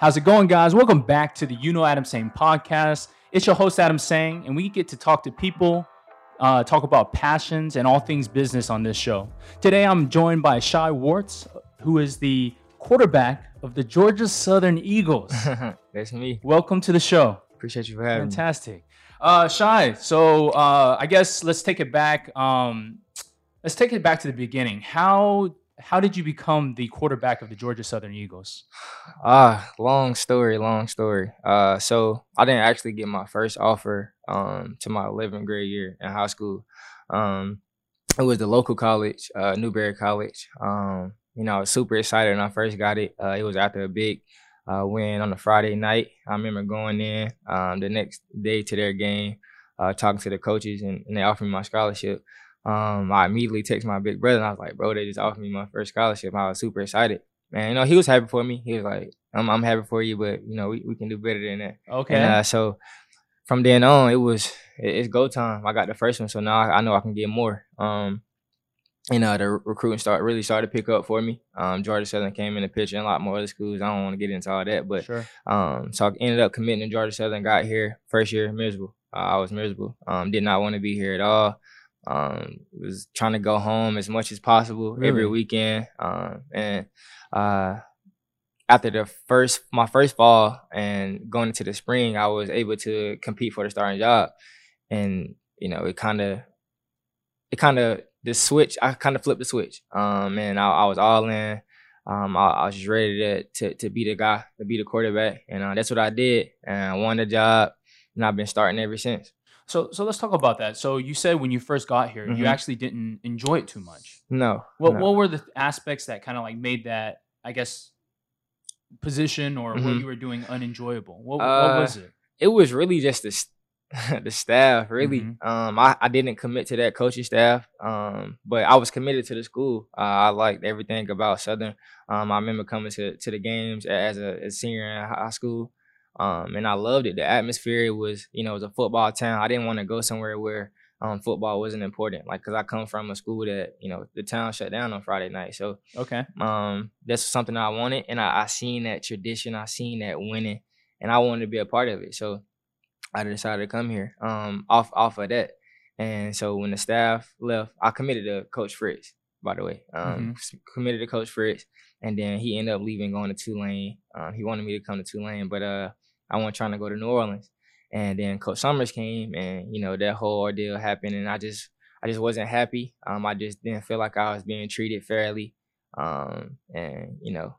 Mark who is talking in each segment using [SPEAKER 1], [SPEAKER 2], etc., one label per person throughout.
[SPEAKER 1] How's it going, guys? Welcome back to the You Know Adam Sang podcast. It's your host, Adam Sang, and we get to talk to people, uh, talk about passions and all things business on this show. Today, I'm joined by Shai Werts, who is the quarterback of the Georgia Southern Eagles.
[SPEAKER 2] That's me.
[SPEAKER 1] Welcome to the show.
[SPEAKER 2] Appreciate you for having
[SPEAKER 1] Fantastic. Uh, Shai, so uh, I guess let's take it back. Um, let's take it back to the beginning. How how did you become the quarterback of the Georgia Southern Eagles?
[SPEAKER 2] Ah, long story, long story. Uh, so I didn't actually get my first offer um to my 11th grade year in high school. Um, it was the local college, uh, Newberry College. Um, you know, I was super excited when I first got it. Uh, it was after a big uh, win on a Friday night. I remember going in um, the next day to their game, uh, talking to the coaches, and, and they offered me my scholarship. Um, I immediately texted my big brother and I was like, bro, they just offered me my first scholarship. I was super excited. Man, you know, he was happy for me. He was like, I'm, I'm happy for you, but you know, we, we can do better than that.
[SPEAKER 1] Okay.
[SPEAKER 2] And uh, so from then on, it was it, it's go time. I got the first one, so now I, I know I can get more. Um, and uh, the recruiting start really started to pick up for me. Um, Georgia Southern came in the picture and a lot more other schools. I don't want to get into all that, but
[SPEAKER 1] sure.
[SPEAKER 2] um, so I ended up committing to Georgia Southern. Got here first year miserable. Uh, I was miserable. Um, did not want to be here at all. Um, was trying to go home as much as possible
[SPEAKER 1] Really?
[SPEAKER 2] every weekend. Um, and uh, after the first my first fall and going into the spring, I was able to compete for the starting job. And you know, it kind of, it kind of the switch. I kind of flipped the switch. Um, and I, I was all in. Um, I, I was just ready to, to to be the guy, to be the quarterback, and uh, that's what I did. And I won the job, and I've been starting ever since.
[SPEAKER 1] So so let's talk about that. So you said when you first got here, you
[SPEAKER 2] Mhm.
[SPEAKER 1] actually didn't enjoy it too much.
[SPEAKER 2] No,
[SPEAKER 1] What
[SPEAKER 2] no.
[SPEAKER 1] what were the aspects that kind of like made that I guess position or what
[SPEAKER 2] Mhm.
[SPEAKER 1] you were doing unenjoyable? What, what
[SPEAKER 2] Uh,
[SPEAKER 1] was it?
[SPEAKER 2] it was really just the the staff. Really,
[SPEAKER 1] Mhm.
[SPEAKER 2] um, I, I didn't commit to that coaching staff, um, but I was committed to the school. Uh, I liked everything about Southern. Um, I remember coming to to the games as a, as senior in high school, um, and I loved it. The atmosphere was, you know, it was a football town. I didn't want to go somewhere where um, football wasn't important, like because I come from a school that you know the town shut down on Friday night, so
[SPEAKER 1] Okay.
[SPEAKER 2] um, that's something I wanted, and I, I seen that tradition, I seen that winning, and I wanted to be a part of it. So I decided to come here um, off off of that. And so when the staff left, I committed to Coach Fritz. By the way, um, s- committed to Coach Fritz, and then he ended up leaving, going to Tulane. Um, he wanted me to come to Tulane, but uh, I wasn't trying to go to New Orleans. And then Coach Summers came, and you know that whole ordeal happened, and I just I just wasn't happy. Um, I just didn't feel like I was being treated fairly. Um, and you know,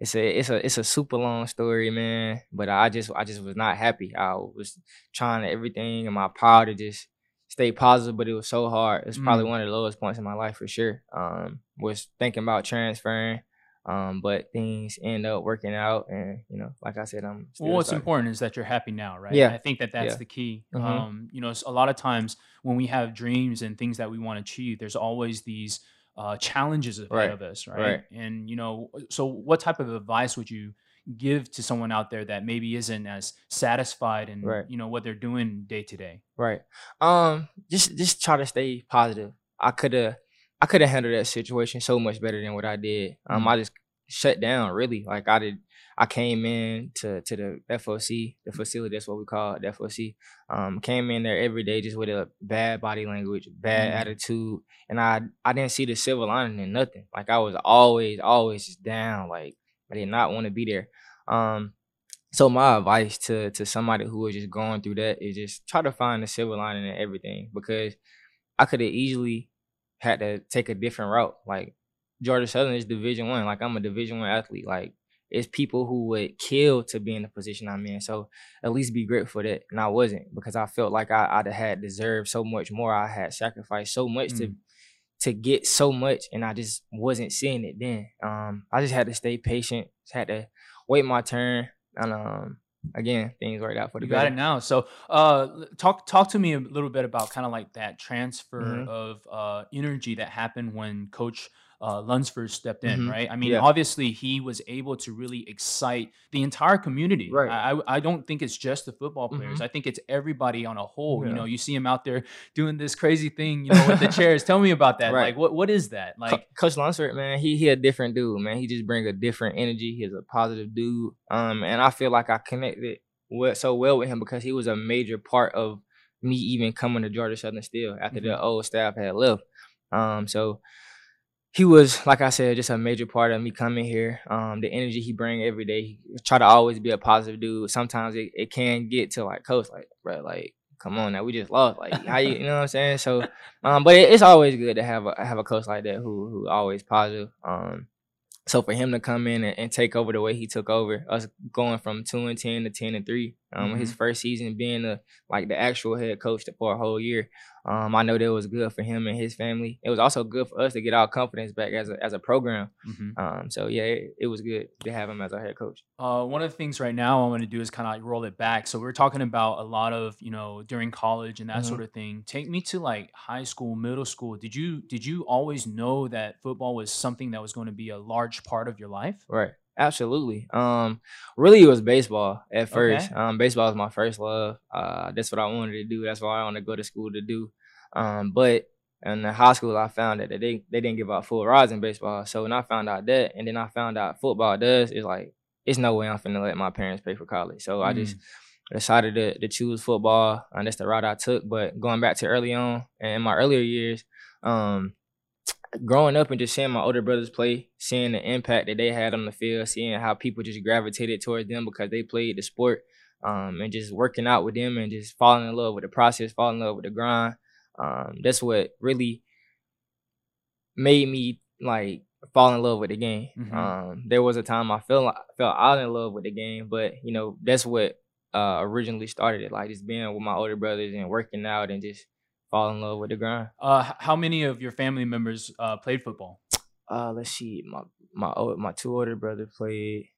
[SPEAKER 2] it's a it's a it's a super long story, man. But I just I just was not happy. I was trying everything in my power to just stay positive, but it was so hard. It's probably
[SPEAKER 1] Mm.
[SPEAKER 2] one of the lowest points in my life for sure. Um, was thinking about transferring, um, but things end up working out, and you know, like I said, I'm.
[SPEAKER 1] Well, what's
[SPEAKER 2] starting.
[SPEAKER 1] important is that you're happy now, right?
[SPEAKER 2] Yeah.
[SPEAKER 1] I think that that's
[SPEAKER 2] Yeah.
[SPEAKER 1] the key.
[SPEAKER 2] Mhm.
[SPEAKER 1] Um, you know, a lot of times when we have dreams and things that we want to achieve, there's always these uh, challenges ahead
[SPEAKER 2] Right.
[SPEAKER 1] of us, right?
[SPEAKER 2] Right.
[SPEAKER 1] And you know, so what type of advice would you give to someone out there that maybe isn't as satisfied in
[SPEAKER 2] Right.
[SPEAKER 1] you know what they're doing day to day?
[SPEAKER 2] Right. Um. Just just try to stay positive. I could have I could have handled that situation so much better than what I did. Um.
[SPEAKER 1] Mhm.
[SPEAKER 2] I just shut down. Really. Like I did. I came in to to the FOC, the facility. That's what we call it, the FOC. Um. Came in there every day just with a bad body language, bad
[SPEAKER 1] Mhm.
[SPEAKER 2] attitude, and I I didn't see the silver lining in nothing. Like I was always always just down. Like I did not want to be there. Um. So my advice to to somebody who is just going through that is just try to find the silver lining in everything because I could have easily had to take a different route. Like Georgia Southern is Division One. Like I'm a Division One athlete. Like it's people who would kill to be in the position I'm in. So at least be grateful for that. And I wasn't because I felt like I, I'd have had deserved so much more. I had sacrificed so much to
[SPEAKER 1] Mm.
[SPEAKER 2] to get so much and I just wasn't seeing it then. Um I just had to stay patient, just had to wait my turn. And um again, things worked out for the
[SPEAKER 1] You got it now. So, uh, talk talk to me a little bit about kind of like that transfer
[SPEAKER 2] Mhm.
[SPEAKER 1] of uh, energy that happened when Coach uh, Lunsford stepped in,
[SPEAKER 2] Mhm.
[SPEAKER 1] right? I mean,
[SPEAKER 2] Yeah.
[SPEAKER 1] obviously he was able to really excite the entire community.
[SPEAKER 2] Right.
[SPEAKER 1] I, I don't think it's just the football players. I think it's everybody on a whole. You know, you see him out there doing this crazy thing, you know, with the chairs. Tell me about that.
[SPEAKER 2] Right.
[SPEAKER 1] Like, what what is that?
[SPEAKER 2] Co-
[SPEAKER 1] Like,
[SPEAKER 2] Coach Lunsford, man, he he a different dude, man. He just bring a different energy. He's a positive dude. Um, and I feel like I connected well, so well with him because he was a major part of me even coming to Georgia Southern Still after the old staff had left. Um, so he was, like I said, just a major part of me coming here. Um, the energy he bring every day. He try to always be a positive dude. Sometimes it, it can get to like coach, like, bro, like, come on now, we just lost. Like, how you, you know what I'm saying? So, um, but it, it's always good to have a have a coach like that who who always positive. Um, so for him to come in and, and take over the way he took over, us going from two and ten to ten and three, um, his first season being the like the actual head coach for a whole year, um, I know that was good for him and his family. It was also good for us to get our confidence back as a as a program.
[SPEAKER 1] Mhm.
[SPEAKER 2] Um, so yeah, it, it was good to have him as our head coach.
[SPEAKER 1] Uh, one of the things right now I want to do is kind of like roll it back. So we're talking about a lot of you know during college and that
[SPEAKER 2] Mhm.
[SPEAKER 1] sort of thing. Take me to like high school, middle school. Did you did you always know that football was something that was going to be a large part of your life?
[SPEAKER 2] Right. Absolutely. Um, really, it was baseball at first.
[SPEAKER 1] Okay.
[SPEAKER 2] Um, baseball was my first love. Uh, that's what I wanted to do. That's what I wanted to go to school to do. Um, but in the high school, I found that they they didn't give out full rides in baseball. So when I found out that, and then I found out football does, it's like it's no way I'm finna let my parents pay for college. So I just decided to, to choose football, and that's the route I took. But going back to early on, and in my earlier years, um, growing up and just seeing my older brothers play, seeing the impact that they had on the field, seeing how people just gravitated towards them because they played the sport, um, and just working out with them and just falling in love with the process, falling in love with the grind. Um, that's what really made me like fall in love with the game.
[SPEAKER 1] Mhm.
[SPEAKER 2] Um, there was a time I felt felt out in love with the game, but you know that's what uh, originally started it, like just being with my older brothers and working out and just fall in love with the grind.
[SPEAKER 1] Uh, how many of your family members uh, played football?
[SPEAKER 2] uh let's see my my my two older brother played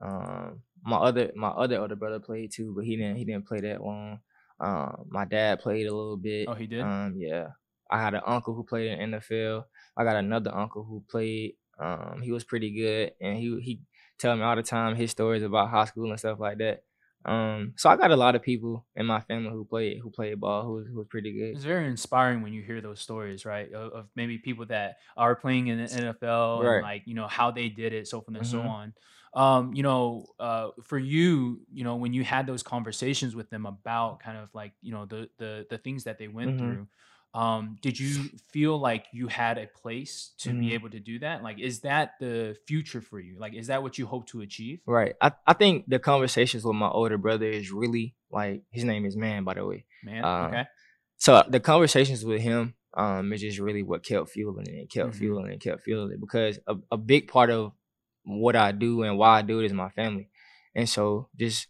[SPEAKER 2] um my other my other older brother played too but he didn't he didn't play that long um my dad played a little bit
[SPEAKER 1] Oh, he did.
[SPEAKER 2] um yeah i had an uncle who played in nfl i got another uncle who played um he was pretty good and he he tell me all the time his stories about high school and stuff like that um so i got a lot of people in my family who played who played ball who was, who was pretty good
[SPEAKER 1] It's very inspiring when you hear those stories, right? Of, of maybe people that are playing in the NFL
[SPEAKER 2] Right.
[SPEAKER 1] and like you know how they did it, so forth and so
[SPEAKER 2] Mhm.
[SPEAKER 1] on. Um, you know, uh, for you, you know, when you had those conversations with them about kind of like you know the the the things that they went
[SPEAKER 2] Mhm.
[SPEAKER 1] through, um, did you feel like you had a place to be
[SPEAKER 2] Mhm.
[SPEAKER 1] able to do that? Like, is that the future for you? Like, is that what you hope to achieve?
[SPEAKER 2] Right. I, I think the conversations with my older brother is really like his name is Man, by the way.
[SPEAKER 1] Man,
[SPEAKER 2] Um,
[SPEAKER 1] okay,
[SPEAKER 2] So the conversations with him um is just really what kept fueling it and kept
[SPEAKER 1] Mhm.
[SPEAKER 2] fueling it and kept fueling it because a, a big part of what I do and why I do it is my family. And so just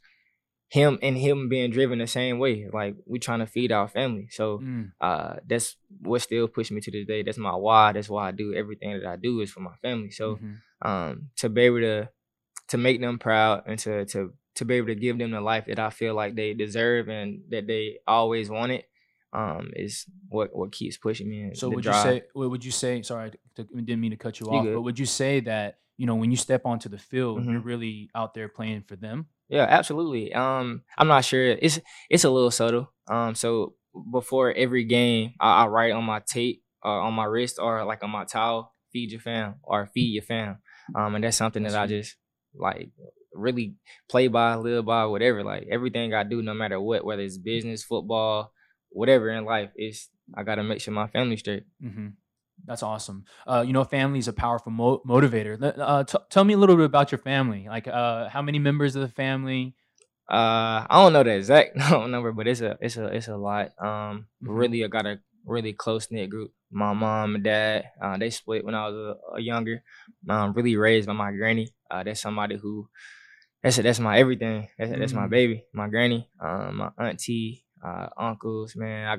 [SPEAKER 2] him and him being driven the same way, like we trying to feed our family. So
[SPEAKER 1] Mm,
[SPEAKER 2] uh that's what still pushed me to this day. That's my why. That's why I do everything that I do is for my family. So
[SPEAKER 1] mhm.
[SPEAKER 2] um, to be able to to make them proud and to to to be able to give them the life that I feel like they deserve and that they always wanted um, is what what keeps pushing me.
[SPEAKER 1] So would
[SPEAKER 2] drive.
[SPEAKER 1] you say? Would you say? Sorry, I didn't mean to cut you
[SPEAKER 2] You
[SPEAKER 1] off.
[SPEAKER 2] good.
[SPEAKER 1] But would you say that you know when you step onto the field, you're
[SPEAKER 2] Mhm.
[SPEAKER 1] really out there playing for them?
[SPEAKER 2] Yeah, absolutely. Um, I'm not sure. It's it's a little subtle. Um, so before every game, I, I write on my tape, or on my wrist, or like on my towel, "Feed your fam" or "Feed your fam." Um, and that's something that I just like really play by, live by, whatever. Like everything I do, no matter what, whether it's business, football, whatever in life, is I gotta make sure my family's straight.
[SPEAKER 1] hmm That's awesome. Uh, you know, family is a powerful mo- motivator. Uh, t- tell me a little bit about your family. Like, uh, how many members of the family?
[SPEAKER 2] Uh, I don't know the exact number, but it's a it's a it's a lot. Um,
[SPEAKER 1] Mhm.
[SPEAKER 2] really, I got a really close knit group. My mom and dad, uh, they split when I was a, a younger. Um, really raised by my granny. Uh, that's somebody who that's that's my everything. That's, that's my
[SPEAKER 1] Mm.
[SPEAKER 2] baby, my granny, um, my auntie, uh, uncles. Man, I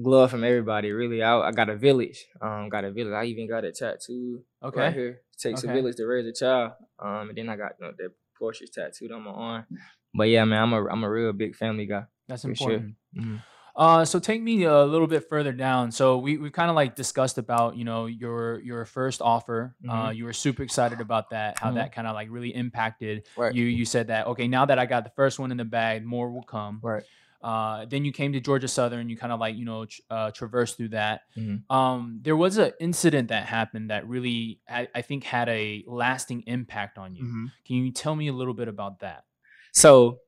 [SPEAKER 2] love from everybody. Really, I, I got a village. Um, got a village. I even got a tattoo
[SPEAKER 1] Okay.
[SPEAKER 2] right here. takes
[SPEAKER 1] Okay.
[SPEAKER 2] a village to raise a child. Um, and then I got you know, that Porsche tattooed on my arm. But yeah, man, I'm a I'm a real big family guy.
[SPEAKER 1] That's
[SPEAKER 2] For sure.
[SPEAKER 1] important.
[SPEAKER 2] Mhm.
[SPEAKER 1] Uh, so take me a little bit further down. So we we kind of like discussed about you know your your first offer. Uh,
[SPEAKER 2] Mhm.
[SPEAKER 1] you were super excited about that. How
[SPEAKER 2] Mhm.
[SPEAKER 1] that kind of like really impacted
[SPEAKER 2] Right.
[SPEAKER 1] you. You said that okay, now that I got the first one in the bag, more will come.
[SPEAKER 2] Right.
[SPEAKER 1] Uh, then you came to Georgia Southern. You kind of like you know tr- uh, traversed through that.
[SPEAKER 2] Mhm.
[SPEAKER 1] Um, there was an incident that happened that really I, I think had a lasting impact on you.
[SPEAKER 2] Mhm.
[SPEAKER 1] Can you tell me a little bit about that?
[SPEAKER 2] So,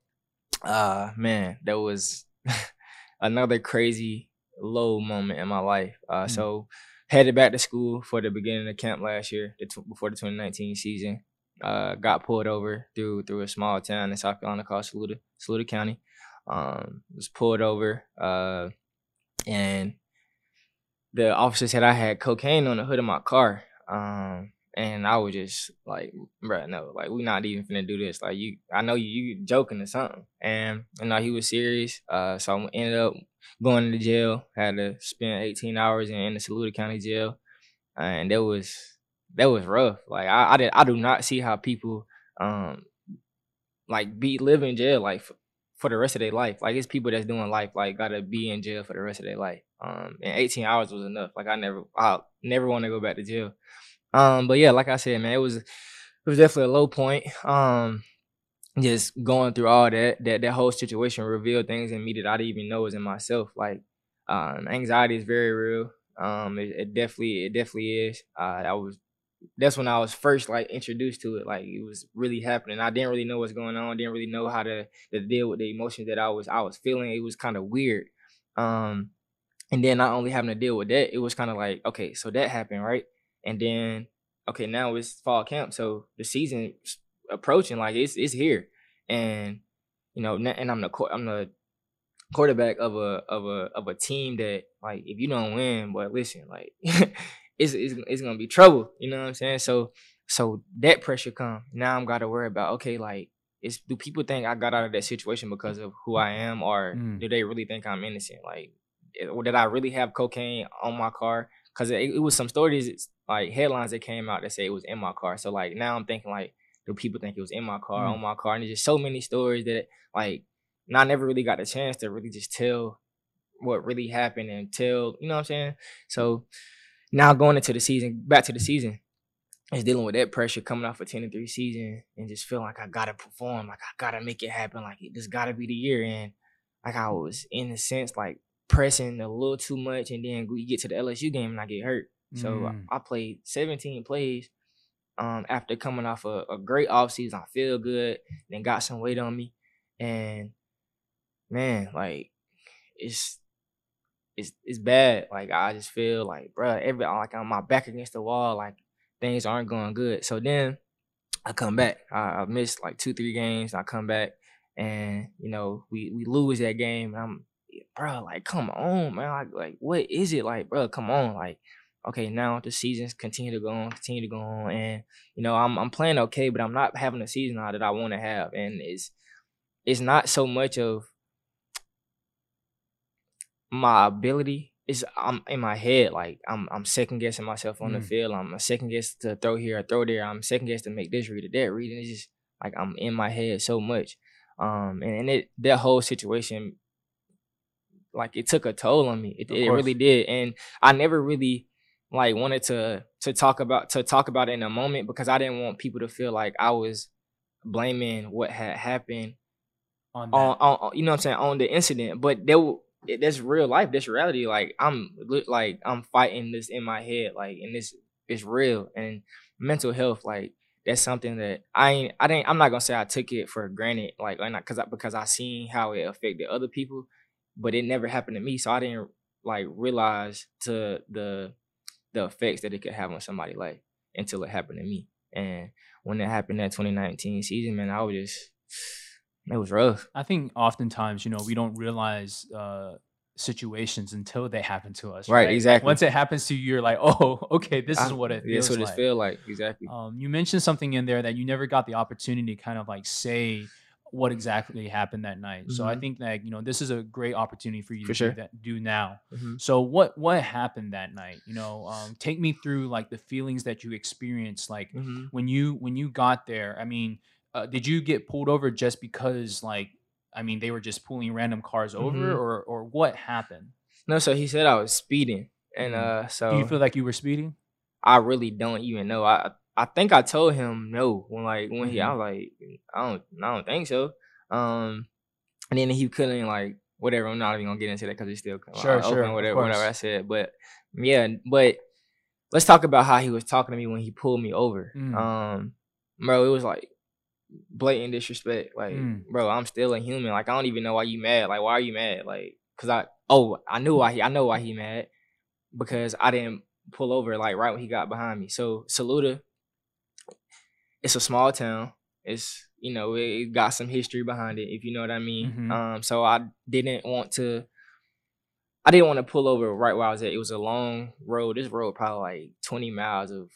[SPEAKER 2] uh, man, that was another crazy low moment in my life. Uh,
[SPEAKER 1] Mm.
[SPEAKER 2] so headed back to school for the beginning of camp last year, the tw- before the 2019 season. Uh, got pulled over through through a small town in South Carolina called Saluda, Saluda County. Um, was pulled over, uh, and the officer said I had cocaine on the hood of my car. Um, and I was just like, bruh, no, like we're not even finna do this. Like you, I know you, you joking or something. And you know he was serious. Uh, so I ended up going to jail. Had to spend 18 hours in, in the Saluda County Jail, and that was that was rough. Like I, I did, I do not see how people um like be live in jail like for, the rest of their life. Like it's people that's doing life like gotta be in jail for the rest of their life. Um, and 18 hours was enough. Like I never, I never want to go back to jail. Um, but yeah, like I said, man, it was it was definitely a low point. Um, just going through all that, that that whole situation revealed things in me that I didn't even know was in myself. Like, um, anxiety is very real. Um, it, it definitely, it definitely is. Uh, I was that's when I was first like introduced to it. Like it was really happening. I didn't really know what's going on. Didn't really know how to to deal with the emotions that I was I was feeling. It was kind of weird. Um, and then not only having to deal with that, it was kind of like okay, so that happened, right? And then okay, now it's fall camp, so the season approaching. Like it's it's here, and you know, and I'm the I'm the quarterback of a of a of a team that like if you don't win, but listen, like it's, it's it's gonna be trouble. You know what I'm saying? So so that pressure come. Now I'm gotta worry about okay, like it's do people think I got out of that situation because of who I am, or
[SPEAKER 1] Mm.
[SPEAKER 2] do they really think I'm innocent? Like, or did I really have cocaine on my car? Because it, it was some stories, it's like headlines that came out that say it was in my car. So like now I'm thinking like, do people think it was in my car,
[SPEAKER 1] Mm.
[SPEAKER 2] on my car? And there's just so many stories that like, and I never really got the chance to really just tell what really happened and tell, you know what I'm saying? So now going into the season, back to the season, is dealing with that pressure coming off a 10 and 3 season and just feeling like I gotta perform, like I gotta make it happen, like this gotta be the year. And like I was in a sense like pressing a little too much and then we get to the LSU game and I get hurt. So
[SPEAKER 1] Mm.
[SPEAKER 2] I, I played 17 plays um after coming off a, a great offseason. I feel good, then got some weight on me. And man, like it's it's it's bad. Like I just feel like, bro, every like I'm my back against the wall, like things aren't going good. So then I come back. I, I missed like two, three games. I come back and you know, we we lose that game. And I'm bro, like come on, man. Like, like what is it? Like, bro, come on. Like, okay, now the seasons continue to go on, continue to go on. And, you know, I'm I'm playing okay, but I'm not having a season that I want to have. And it's it's not so much of my ability is I'm in my head like I'm I'm second guessing myself on the
[SPEAKER 1] Mm.
[SPEAKER 2] field. I'm a second guess to throw here or throw there. I'm second guess to make this read or that read. And it's just like I'm in my head so much. Um and, and it that whole situation like it took a toll on me. It, it really did. And I never really like wanted to to talk about to talk about it in a moment because I didn't want people to feel like I was blaming what had happened
[SPEAKER 1] on
[SPEAKER 2] on, on you know what I'm saying on the incident, but it- that's real life, that's reality. Like I'm like I'm fighting this in my head, like and this is real and mental health. Like that's something that I ain't I didn't I'm not gonna say I took it for granted, like and because I, because I seen how it affected other people, but it never happened to me, so I didn't like realize to the the effects that it could have on somebody life until it happened to me. And when it happened that 2019 season, man, I was just it was rough.
[SPEAKER 1] I think oftentimes, you know, we don't realize uh, situations until they happen to us.
[SPEAKER 2] Right,
[SPEAKER 1] Like,
[SPEAKER 2] exactly.
[SPEAKER 1] once it happens to you, you're like, oh, okay, this is what it feels
[SPEAKER 2] what
[SPEAKER 1] like.
[SPEAKER 2] it feel like. Exactly.
[SPEAKER 1] Um, you mentioned something in there that you never got the opportunity to kind of like say what exactly happened that night. So I
[SPEAKER 2] Mhm.
[SPEAKER 1] think that you know this is a great opportunity for you
[SPEAKER 2] For
[SPEAKER 1] to
[SPEAKER 2] sure.
[SPEAKER 1] do that do now.
[SPEAKER 2] Mhm.
[SPEAKER 1] So what what happened that night? You know, um, take me through like the feelings that you experienced, like
[SPEAKER 2] Mhm.
[SPEAKER 1] when you when you got there. I mean, uh, did you get pulled over just because like I mean, they were just pulling random cars over,
[SPEAKER 2] Mhm.
[SPEAKER 1] or or what happened?
[SPEAKER 2] No, so he said I was speeding, and
[SPEAKER 1] Mhm.
[SPEAKER 2] uh, so
[SPEAKER 1] Do you feel like you were speeding?
[SPEAKER 2] I really don't even know. I I think I told him no when like when he I
[SPEAKER 1] Mhm.
[SPEAKER 2] was like I don't I don't think so. Um, and then he couldn't like whatever. I'm not even gonna get into that because it's still
[SPEAKER 1] Sure,
[SPEAKER 2] open,
[SPEAKER 1] sure,
[SPEAKER 2] whatever whatever I said. But yeah, but let's talk about how he was talking to me when he pulled me over.
[SPEAKER 1] Mm.
[SPEAKER 2] Um, bro, it was like blatant disrespect. Like,
[SPEAKER 1] Mm.
[SPEAKER 2] bro, I'm still a human. Like, I don't even know why you mad. Like, why are you mad? Like, cause I oh I knew why he I know why he mad because I didn't pull over like right when he got behind me. So Saluda, it's a small town. It's you know it, got some history behind it if you know what I mean.
[SPEAKER 1] Mhm.
[SPEAKER 2] Um, so I didn't want to. I didn't want to pull over right where I was at. It was a long road. This road probably like 20 miles of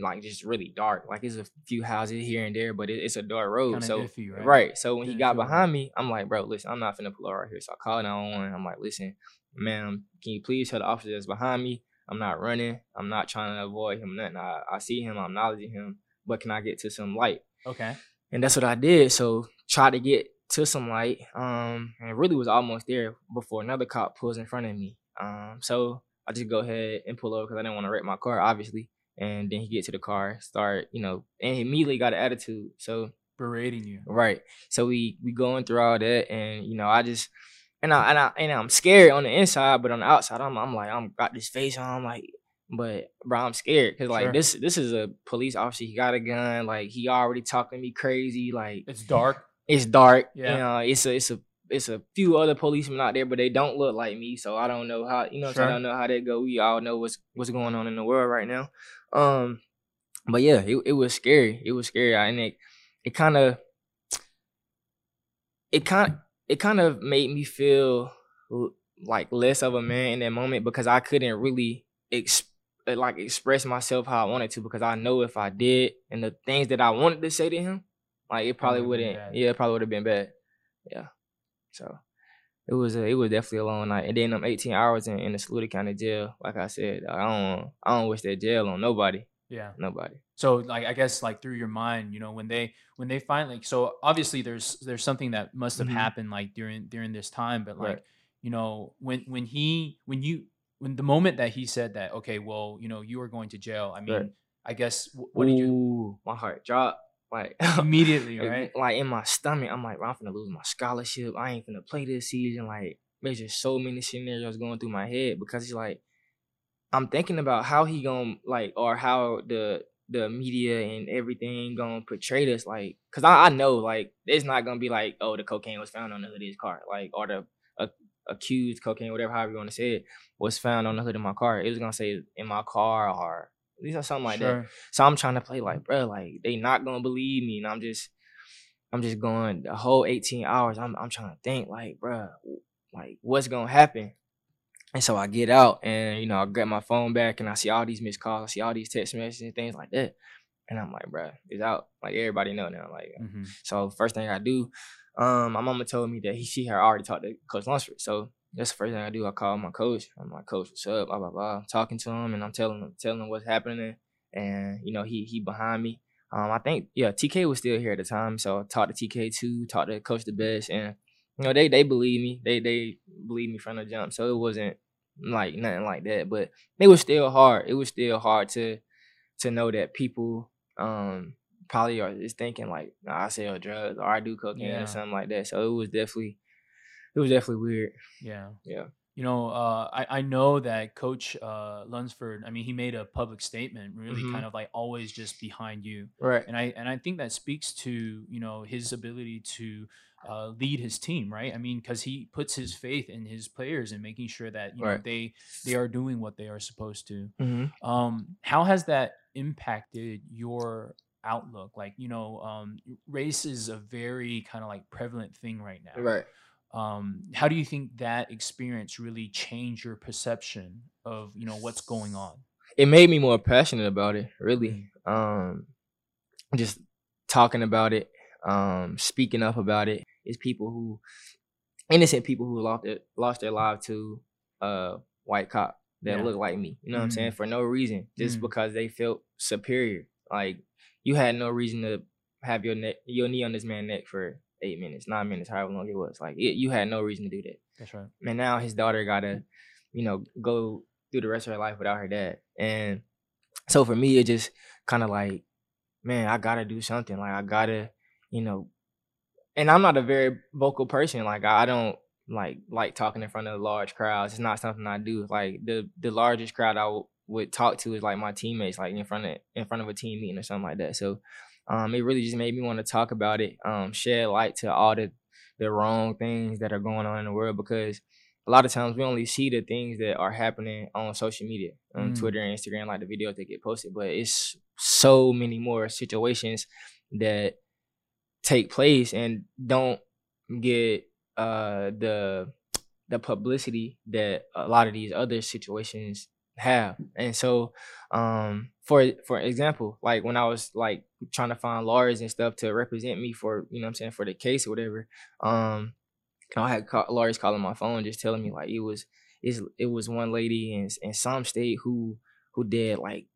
[SPEAKER 2] like just really dark. Like there's a few houses here and there, but it, it's a dark road.
[SPEAKER 1] Kinda
[SPEAKER 2] so
[SPEAKER 1] iffy, right?
[SPEAKER 2] right. So when he got behind me, I'm like, bro, listen, I'm not finna pull over right here. So I called 911. I'm like, listen, ma'am, can you please tell the officer that's behind me? I'm not running. I'm not trying to avoid him. Nothing. I, I see him. I'm acknowledging him. But can I get to some light?
[SPEAKER 1] Okay.
[SPEAKER 2] And that's what I did. So try to get to some light. Um, and really was almost there before another cop pulls in front of me. Um, so I just go ahead and pull over because I didn't want to wreck my car, obviously. And then he get to the car, start, you know, and he immediately got an attitude. So
[SPEAKER 1] Berating you.
[SPEAKER 2] Right. So we we going through all that, and you know, I just and I and I and I'm scared on the inside, but on the outside, I'm I'm like I'm got this face on, I'm like, but bro, I'm scared because like
[SPEAKER 1] Sure.
[SPEAKER 2] this this is a police officer. He got a gun. Like he already talking me crazy. Like
[SPEAKER 1] It's dark.
[SPEAKER 2] it's dark.
[SPEAKER 1] Yeah.
[SPEAKER 2] You know, it's a it's a it's a few other policemen out there, but they don't look like me. So I don't know how you know.
[SPEAKER 1] Sure.
[SPEAKER 2] I don't know how that go. We all know what's what's going on in the world right now. Um, but yeah, it it was scary. It was scary, and it it kind of it kind it kind of made me feel like less of a man in that moment because I couldn't really ex- uh, like express myself how I wanted to because I know if I did and the things that I wanted to say to him, like it probably wouldn't. Yeah, it probably would have been bad. Yeah. So it was a, it was definitely a long night, and then them 18 hours in, in the Saluda County jail. Like I said, I don't I don't wish that jail on nobody.
[SPEAKER 1] Yeah.
[SPEAKER 2] Nobody.
[SPEAKER 1] So like I guess like through your mind, you know, when they when they finally so obviously there's there's something that must have
[SPEAKER 2] Mhm.
[SPEAKER 1] happened like during during this time, but like
[SPEAKER 2] Right.
[SPEAKER 1] you know when when he when you when the moment that he said that okay, well you know you are going to jail. I mean,
[SPEAKER 2] Right.
[SPEAKER 1] I guess wh- what did you
[SPEAKER 2] Ooh, My heart dropped. Like
[SPEAKER 1] immediately
[SPEAKER 2] like,
[SPEAKER 1] right?
[SPEAKER 2] like in my stomach, I'm like, I'm finna lose my scholarship. I ain't finna play this season. Like, there's just so many scenarios going through my head because it's like I'm thinking about how he gonna like or how the the media and everything gonna portray this like because I, I know like it's not gonna be like oh the cocaine was found on the hood of his car like or the uh, accused cocaine whatever however you want to say it was found on the hood of my car it was gonna say in my car or these are something like that so I'm trying to play like, bro, like they not gonna believe me, and I'm just, I'm just going the whole 18 hours. I'm, I'm trying to think like, bro, like what's gonna happen. And so I get out, and you know, I get my phone back, and I see all these missed calls, I see all these text messages and things like that, and I'm like, bro, it's out. Like everybody know now. Like,
[SPEAKER 1] Mhm.
[SPEAKER 2] so first thing I do, um, my mama told me that he she had already talked to Coach Lunsford. So that's the first thing I do. I call my coach. I'm like, Coach, what's up? Blah blah blah. I'm talking to him and I'm telling him telling him what's happening. And you know, he he behind me. Um, I think yeah, TK was still here at the time. So I talked to TK too, talked to Coach the best, and you know, they they believe me. They they believe me from the jump. So it wasn't like nothing like that. But it was still hard. It was still hard to to know that people um probably are just thinking like I sell drugs or I do cocaine
[SPEAKER 1] Yeah.
[SPEAKER 2] or something like that. So it was definitely it was definitely weird.
[SPEAKER 1] Yeah.
[SPEAKER 2] Yeah.
[SPEAKER 1] You know, uh, I, I know that Coach uh, Lunsford, I mean, he made a public statement, really
[SPEAKER 2] Mhm.
[SPEAKER 1] kind of like always just behind you.
[SPEAKER 2] Right.
[SPEAKER 1] and I and I think that speaks to you know his ability to uh, lead his team, right? I mean, because he puts his faith in his players and making sure that you know they they are doing what they are supposed to.
[SPEAKER 2] Mm-hmm.
[SPEAKER 1] Um, how has that impacted your outlook? Like, you know, um, race is a very kind of like prevalent thing right now.
[SPEAKER 2] Right.
[SPEAKER 1] Um, how do you think that experience really changed your perception of you know what's going on?
[SPEAKER 2] It made me more passionate about it, really. Um just talking about it, um, speaking up about it. It's people who innocent people who lost their lost their life to a white cop that
[SPEAKER 1] Yeah.
[SPEAKER 2] look like me. You know what I'm saying? For no reason. Just
[SPEAKER 1] Mm.
[SPEAKER 2] because they felt superior. Like you had no reason to have your neck your knee on this man's neck for eight minutes, nine minutes, however long it was. Like it, you had no reason to do that.
[SPEAKER 1] That's right.
[SPEAKER 2] And now his daughter gotta, you know, go through the rest of her life without her dad. And so for me, it just kind of like, man, I gotta do something. Like I gotta, you know, and I'm not a very vocal person. Like I don't like like talking in front of large crowds. It's not something I do. Like the the largest crowd I w- would talk to is like my teammates, like in front of in front of a team meeting or something like that. So um, it really just made me want to talk about it, um, shed light to all the the wrong things that are going on in the world because a lot of times we only see the things that are happening on social media, on mm. Twitter and Instagram, like the videos that get posted. But it's so many more situations that take place and don't get uh the the publicity that a lot of these other situations have. And so um for for example, like when I was like trying to find lawyers and stuff to represent me for, you know I'm saying, for the case or whatever, um I had call, lawyers calling my phone just telling me like it was it was one lady in in some state who who did like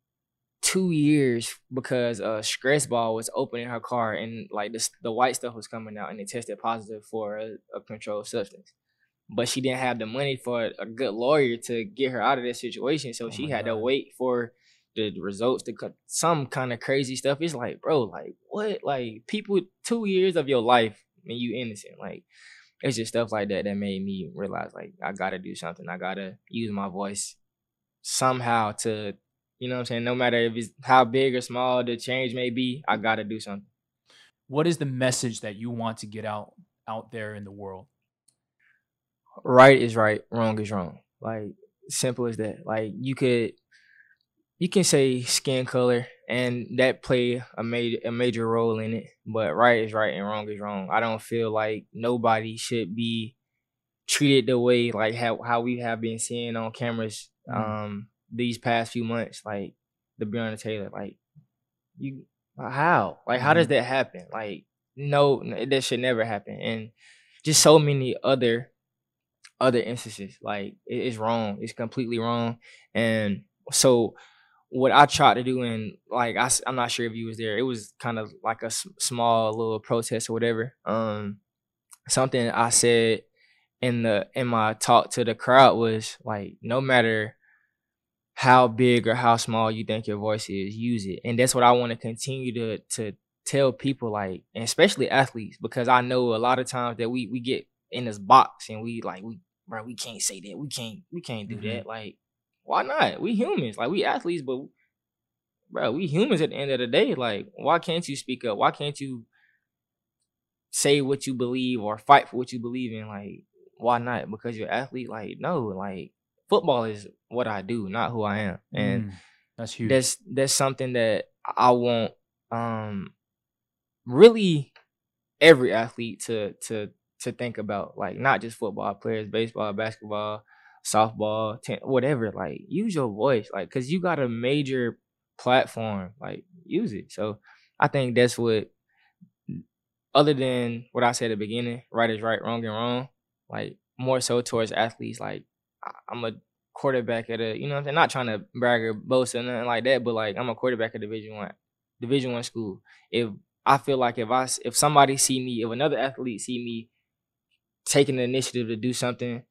[SPEAKER 2] two years because a stress ball was open in her car and like the the white stuff was coming out and it tested positive for a, a controlled substance. But she didn't have the money for a good lawyer to get her out of that situation, so oh she had God. to wait for the results to cut some kind of crazy stuff. It's like, bro, like what? Like people, two years of your life and you innocent. Like it's just stuff like that that made me realize like I gotta do something. I gotta use my voice somehow to you know what I'm saying? No matter if it's how big or small the change may be, I gotta do something.
[SPEAKER 1] What is the message that you want to get out out there in the world?
[SPEAKER 2] Right is right, wrong is wrong. Like simple as that. Like you could you can say skin color and that play a major a major role in it, but right is right and wrong is wrong. I don't feel like nobody should be treated the way like how how we have been seeing on cameras. Mm. Um these past few months, like the Breonna Taylor, like you how? Like how does mm-hmm. that happen? Like no, that should never happen. And just so many other other instances. Like it's wrong. It's completely wrong. And so what I tried to do, and like I, I'm not sure if you was there. It was kind of like a small little protest or whatever. Um, something I said in the in my talk to the crowd was like, no matter how big or how small you think your voice is, use it. And that's what I want to continue to to tell people like, especially athletes, because I know a lot of times that we we get in this box and we like we bro, we can't say that. We can't we can't do mm-hmm. that. Like, why not? We humans. Like we athletes, but bro, we humans at the end of the day. Like, why can't you speak up? Why can't you say what you believe or fight for what you believe in? Like, why not? Because you're athlete? Like, no, like football is what I do, not who I am. And mm,
[SPEAKER 1] that's huge.
[SPEAKER 2] That's that's something that I want um really every athlete to to to think about. Like not just football players, baseball, basketball, softball, ten, whatever. Like use your voice, like because you got a major platform. Like use it. So I think that's what. Other than what I said at the beginning, right is right, wrong and wrong. Like more so towards athletes, like I'm a quarterback at a you know I'm not trying to brag or boast or nothing like that, but like I'm a quarterback at Division One, Division One school. If I feel like if I if somebody see me, if another athlete see me taking the initiative to do something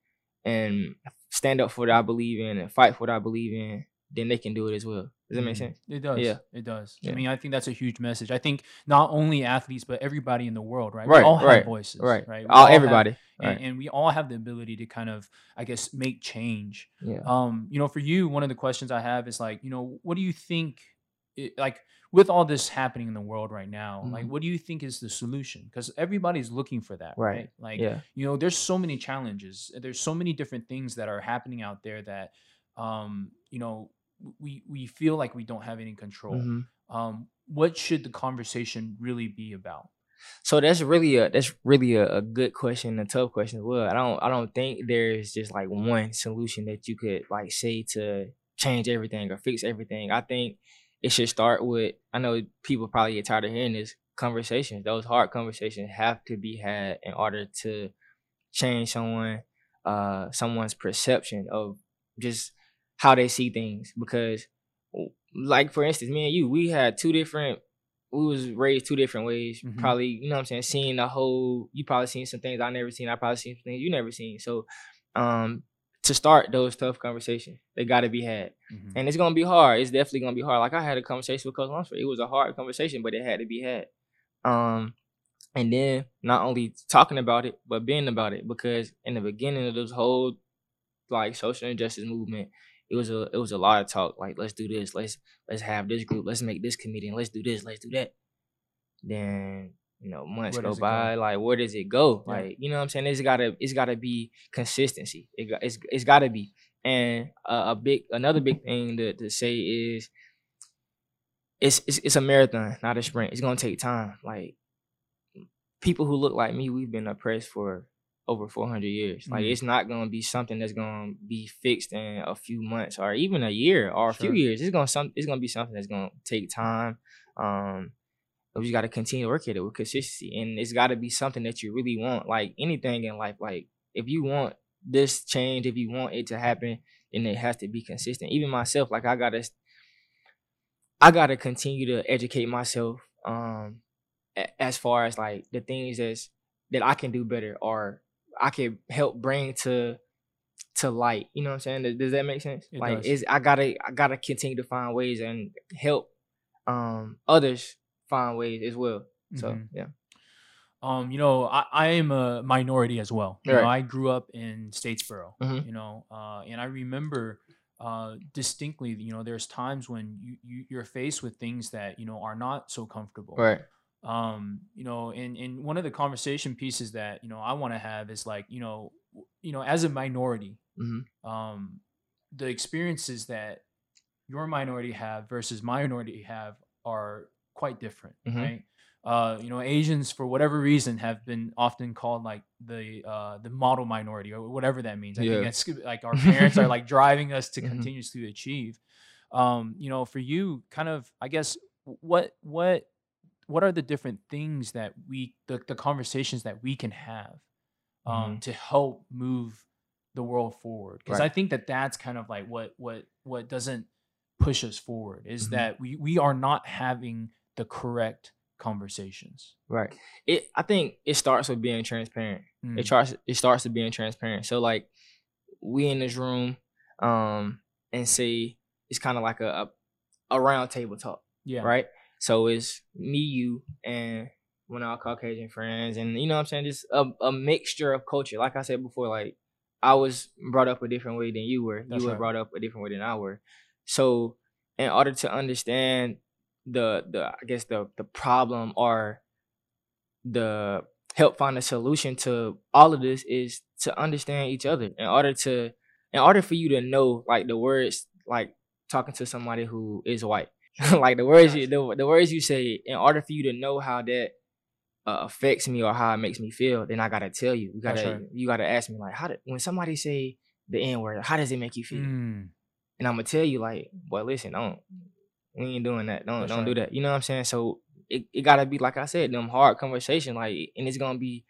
[SPEAKER 2] and stand up for what I believe in and fight for what I believe in, then they can do it as well. Does that make mm-hmm. sense?
[SPEAKER 1] It does. Yeah, it does. Yeah. I mean, I think that's a huge message. I think not only athletes, but everybody in the world, right?
[SPEAKER 2] Right.
[SPEAKER 1] We all
[SPEAKER 2] right,
[SPEAKER 1] have voices, right?
[SPEAKER 2] Right. All, all everybody,
[SPEAKER 1] have, right. and, and, we all have the ability to kind of, I guess, make change.
[SPEAKER 2] Yeah.
[SPEAKER 1] Um, you know, for you, one of the questions I have is like, you know, what do you think, it, like, with all this happening in the world right now, mm-hmm. like, what do you think is the solution? Because everybody's looking for that, right? right? Like, yeah. you know, there's so many challenges. There's so many different things that are happening out there that, um, you know we we feel like we don't have any control. Mm-hmm. Um, what should the conversation really be about?
[SPEAKER 2] So that's really a that's really a, a, good question, a tough question as well. I don't I don't think there's just like one solution that you could like say to change everything or fix everything. I think it should start with I know people probably get tired of hearing this conversations. Those hard conversations have to be had in order to change someone uh someone's perception of just how they see things because like for instance me and you we had two different we was raised two different ways.
[SPEAKER 1] Mhm.
[SPEAKER 2] Probably, you know what I'm saying, seeing the whole you probably seen some things I never seen, I probably seen some things you never seen. So um to start those tough conversations, they gotta be had.
[SPEAKER 1] Mhm.
[SPEAKER 2] And it's gonna be hard. It's definitely gonna be hard. Like I had a conversation with Coach Lunsford. It was a hard conversation, but it had to be had. Um and then not only talking about it, but being about it. Because in the beginning of this whole like social injustice movement, it was a it was a lot of talk. Like let's do this, let's let's have this group, let's make this comedian, let's do this, let's do that. Then you know months go by,
[SPEAKER 1] go?
[SPEAKER 2] like where does it go?
[SPEAKER 1] Yeah.
[SPEAKER 2] Like you know what I'm saying? It's gotta it's gotta be consistency. it, it's, it's gotta be. And a, a big another big thing to to say is it's, it's it's a marathon, not a sprint. It's gonna take time. Like people who look like me, we've been oppressed for over 400 years. Like
[SPEAKER 1] Mhm.
[SPEAKER 2] it's not gonna be something that's gonna be fixed in a few months or even a year or a
[SPEAKER 1] Sure.
[SPEAKER 2] few years. It's gonna some it's gonna be something that's gonna take time. Um, but you got to continue to work at it with consistency, and it's got to be something that you really want. Like anything in life, like if you want this change, if you want it to happen, then it has to be consistent. Even myself, like I gotta, I gotta continue to educate myself. Um, a- as far as like the things that's that I can do better or I can help bring to to light. You know what I'm saying? Does, does that make sense?
[SPEAKER 1] It
[SPEAKER 2] like
[SPEAKER 1] does.
[SPEAKER 2] is I gotta I gotta continue to find ways and help um others find ways as well. So
[SPEAKER 1] Mhm.
[SPEAKER 2] yeah.
[SPEAKER 1] Um, you know, I, I am a minority as well. You know, I grew up in Statesboro,
[SPEAKER 2] Mhm.
[SPEAKER 1] you know, uh, and I remember uh, distinctly, you know, there's times when you, you you're faced with things that you know are not so comfortable.
[SPEAKER 2] Right.
[SPEAKER 1] Um, you know, and and one of the conversation pieces that you know I want to have is like, you know, you know, as a minority,
[SPEAKER 2] Mhm.
[SPEAKER 1] um, the experiences that your minority have versus my minority have are quite different,
[SPEAKER 2] Mhm.
[SPEAKER 1] right? Uh, you know, Asians for whatever reason have been often called like the uh, the model minority or whatever that means. I
[SPEAKER 2] Yeah.
[SPEAKER 1] think that's like our parents are like driving us to
[SPEAKER 2] Mhm.
[SPEAKER 1] continuously achieve. Um, you know, for you, kind of, I guess, what what what are the different things that we the, the conversations that we can have um, to help move the world forward because i think that that's kind of like what what what doesn't push us forward is
[SPEAKER 2] Mhm.
[SPEAKER 1] that we we are not having the correct conversations
[SPEAKER 2] Right. It I think it starts with being transparent.
[SPEAKER 1] Mm,
[SPEAKER 2] It starts it starts with being transparent. So like we in this room um and say it's kind of like a, a a round table talk.
[SPEAKER 1] yeah
[SPEAKER 2] right? So it's me, you, and one of our Caucasian friends, and you know what I'm saying, just a, a mixture of culture. Like I said before, like I was brought up a different way than you were.
[SPEAKER 1] That's
[SPEAKER 2] you were
[SPEAKER 1] right.
[SPEAKER 2] brought up a different way than I were. So in order to understand the the I guess the the problem or the help find a solution to all of this is to understand each other. In order to in order for you to know like the words like talking to somebody who is white. like the words you the, the words you say in order for you to know how that uh, affects me or how it makes me feel then i gotta tell you you gotta
[SPEAKER 1] right.
[SPEAKER 2] you gotta ask me like how did when somebody say the n word how does it make you feel
[SPEAKER 1] Mm,
[SPEAKER 2] and i'm gonna tell you like boy listen don't we ain't doing that. Don't
[SPEAKER 1] That's
[SPEAKER 2] don't do that. You know what i'm saying? So it, it gotta be like i said them hard conversation like and it's gonna be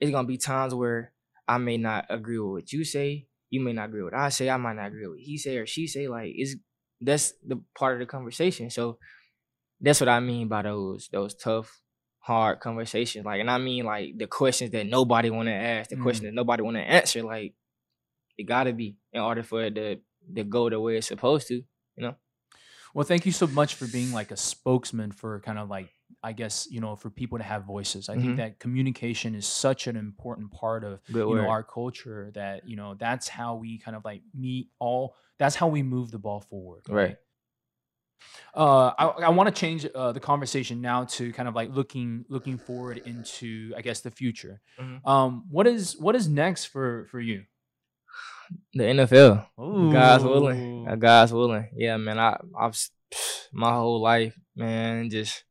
[SPEAKER 2] it's gonna be times where i may not agree with what you say. You may not agree with what i say. I might not agree with what he say or she say. Like it's that's the part of the conversation. So that's what i mean by those those tough hard conversations. Like and i mean like the questions that nobody want to ask the
[SPEAKER 1] Mm.
[SPEAKER 2] questions that nobody want to answer. Like it gotta be in order for it to, to go the way it's supposed to
[SPEAKER 1] well thank you so much for being like a spokesman for kind of like i guess you know for people to have voices i think
[SPEAKER 2] Mhm.
[SPEAKER 1] that communication is such an important part of
[SPEAKER 2] Good
[SPEAKER 1] you know our culture that you know that's how we kind of like meet all that's how we move the ball forward
[SPEAKER 2] Right.
[SPEAKER 1] uh i, I want to change uh, the conversation now to kind of like looking looking forward into i guess the future
[SPEAKER 2] Mhm.
[SPEAKER 1] um what is what is next for for you
[SPEAKER 2] the nfl God's willing. God's willing. Yeah, man. I I've my whole life, man. Just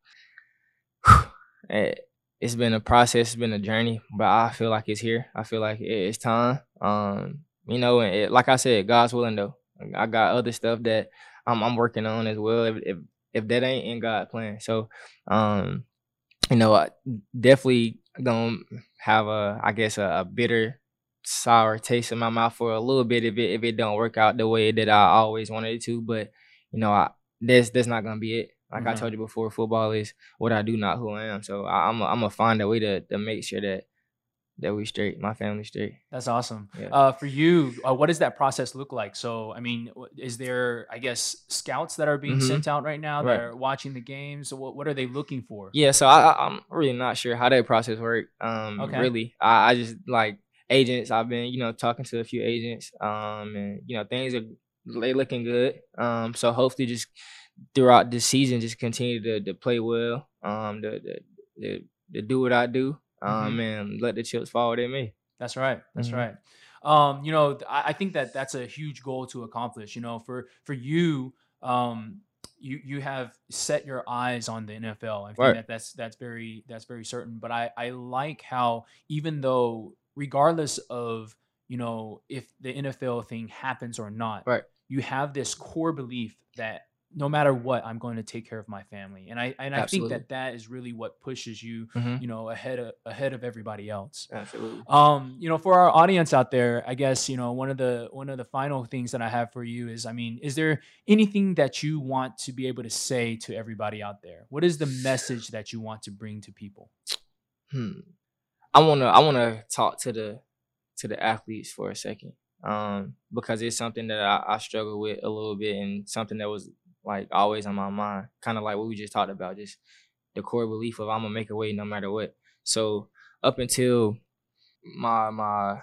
[SPEAKER 2] it, it's been a process. It's been a journey, but I feel like it's here. I feel like it, it's time. Um, you know, and it, like I said, God's willing though. I got other stuff that I'm I'm working on as well. If if, if that ain't in God's plan, so um, you know, I definitely gonna have a I guess a, a bitter sour taste in my mouth for a little bit if it if it don't work out the way that I always wanted it to. But you know, I that's that's not gonna be it. Like I
[SPEAKER 1] Mhm.
[SPEAKER 2] told you before, football is what I do, not who I am. So I, I'm i I'm gonna find a way to to make sure that that we straight, my family straight.
[SPEAKER 1] That's awesome.
[SPEAKER 2] Yeah.
[SPEAKER 1] Uh, for you, uh, what does that process look like? So, I mean, is there, I guess, scouts that are being
[SPEAKER 2] Mhm.
[SPEAKER 1] sent out right now that
[SPEAKER 2] Right.
[SPEAKER 1] are watching the games? What, what are they looking for?
[SPEAKER 2] Yeah, so I, I I'm really not sure how that process work. Um,
[SPEAKER 1] Okay.
[SPEAKER 2] really, I, I just like agents. I've been you know talking to a few agents. Um, and you know things are they looking good. Um, so hopefully just throughout this season, just continue to to play well. Um, to to, to, to do what I do. Um, and let the chips fall where they may.
[SPEAKER 1] That's right. That's
[SPEAKER 2] Mhm.
[SPEAKER 1] right. Um, you know, I, I think that that's a huge goal to accomplish. You know, for for you, um, you you have set your eyes on the NFL. I think
[SPEAKER 2] Right.
[SPEAKER 1] that that's that's very that's very certain. But I I like how even though regardless of you know if the NFL thing happens or not,
[SPEAKER 2] Right.
[SPEAKER 1] you have this core belief that no matter what, I'm going to take care of my family, and I and I
[SPEAKER 2] Absolutely.
[SPEAKER 1] think that that is really what pushes you,
[SPEAKER 2] Mhm.
[SPEAKER 1] you know, ahead of ahead of everybody else.
[SPEAKER 2] Absolutely.
[SPEAKER 1] Um, you know, for our audience out there, I guess you know one of the one of the final things that I have for you is, I mean, is there anything that you want to be able to say to everybody out there? What is the message that you want to bring to people?
[SPEAKER 2] Hmm. I wanna I wanna talk to the to the athletes for a second. Um, because it's something that I, I struggle with a little bit and something that was like always on my mind. Kind of like what we just talked about, just the core belief of I'm gonna make a way no matter what. So up until my my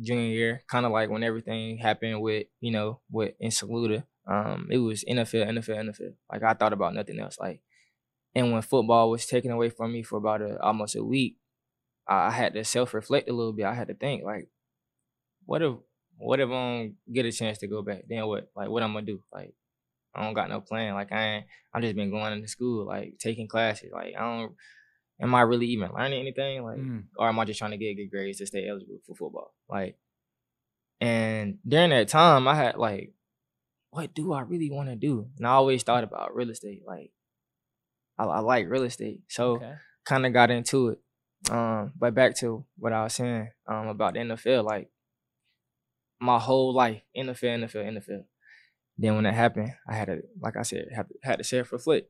[SPEAKER 2] junior year, kind of like when everything happened with you know with in Saluda, um, it was NFL, NFL, NFL. Like I thought about nothing else. Like, and when football was taken away from me for about a, almost a week, I, had to self reflect a little bit. I had to think like, what if what if I don't get a chance to go back? Then what? Like what I'm gonna do? Like I don't got no plan. Like I ain't I just been going into school, like taking classes. Like I don't am I really even learning anything? Like
[SPEAKER 1] Mm,
[SPEAKER 2] or am I just trying to get good grades to stay eligible for football? Like, and during that time, I had like, what do I really want to do? And I always thought about real estate. Like, I, I like real estate, so
[SPEAKER 1] okay.
[SPEAKER 2] kind of got into it. Um, but back to what I was saying um about the NFL, like my whole life, in the NFL, NFL, NFL. Then when that happened, I had to, like I said, had to, had to self reflect.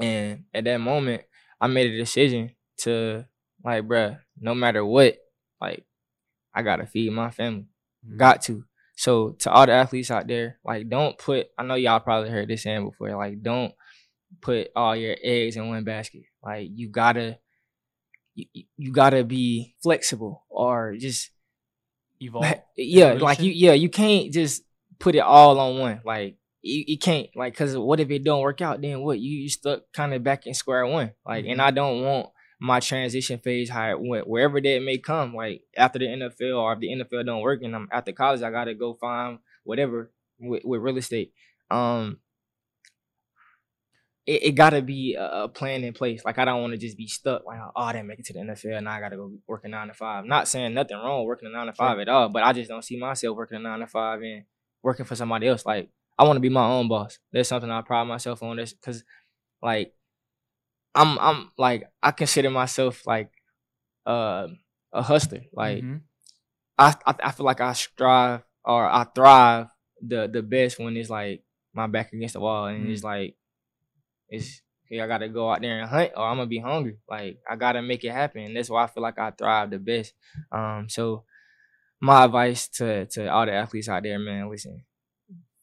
[SPEAKER 2] And at that moment, I made a decision to like, bruh, no matter what, like, I gotta feed my family.
[SPEAKER 1] Mm,
[SPEAKER 2] Got to. So to all the athletes out there, like, don't put. I know y'all probably heard this saying before. Like, don't put all your eggs in one basket. Like, you gotta, you, you- gotta be flexible or just
[SPEAKER 1] evolve.
[SPEAKER 2] yeah, like you, yeah, you can't just put it all on one. Like you, you can't, like, cause what if it don't work out? Then what? You, you stuck kind of back in square one. Like, and
[SPEAKER 1] Mhm.
[SPEAKER 2] I don't want my transition phase, how it went, wherever that may come. Like after the NFL, or if the NFL don't work, and I'm after college, I gotta go find whatever with, with real estate. Um, it, it gotta be a, a plan in place. Like I don't want to just be stuck. Like oh, I didn't make it to the NFL, now I gotta go work a nine to five. Not saying nothing wrong working a nine to five at all, but I just don't see myself working a nine to five and working for somebody else. Like I want to be my own boss. That's something I pride myself on. This because like I'm I'm like I consider myself like uh, a hustler. Like
[SPEAKER 1] Mhm.
[SPEAKER 2] I, I I feel like I strive or I thrive the the best when it's like my back against the wall and it's like it's I gotta go out there and hunt or I'm gonna be hungry. Like I gotta make it happen. And that's why I feel like I thrive the best. Um so my advice to to all the athletes out there, man, listen,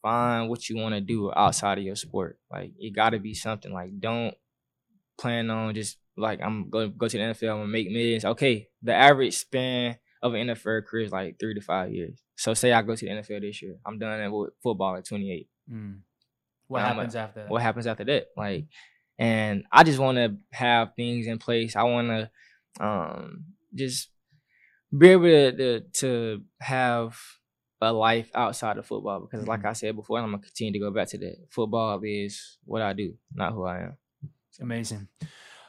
[SPEAKER 2] find what you wanna do outside of your sport. Like it gotta be something. Like don't plan on just like I'm gonna go to the NFL and make millions. Okay, the average span of an NFL career is like three to five years. So say I go to the NFL this year, I'm done with football at 28.
[SPEAKER 1] Mm. What
[SPEAKER 2] I'm a-
[SPEAKER 1] happens after that?
[SPEAKER 2] What happens after that? Like, and I just want to have things in place. I want to um just be able to, to to have a life outside of football because, like
[SPEAKER 1] Mhm.
[SPEAKER 2] I said before, I'm gonna continue to go back to that. Football is what I do, not who I am.
[SPEAKER 1] Amazing.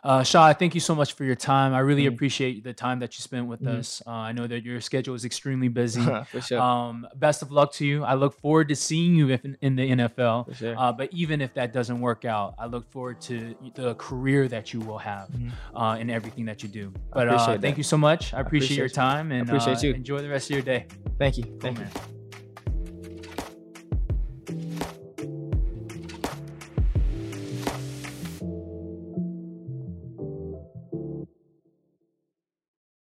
[SPEAKER 1] Uh, Shaw, thank you so much for your time. I really
[SPEAKER 2] Mhm.
[SPEAKER 1] appreciate the time that you spent with
[SPEAKER 2] Mhm.
[SPEAKER 1] us. Uh, I know that your schedule is extremely busy.
[SPEAKER 2] for sure,
[SPEAKER 1] Um, best of luck to you. I look forward to seeing you if in, in the NFL.
[SPEAKER 2] for sure.
[SPEAKER 1] Uh, but even if that doesn't work out, I look forward to the career that you will have uh, in everything that you do.
[SPEAKER 2] I
[SPEAKER 1] But uh, thank
[SPEAKER 2] that.
[SPEAKER 1] you so much. I appreciate, your
[SPEAKER 2] appreciate you.
[SPEAKER 1] time and
[SPEAKER 2] appreciate
[SPEAKER 1] uh,
[SPEAKER 2] you.
[SPEAKER 1] enjoy the rest of your day.
[SPEAKER 2] Thank you,
[SPEAKER 1] Cool,
[SPEAKER 2] you.
[SPEAKER 1] man.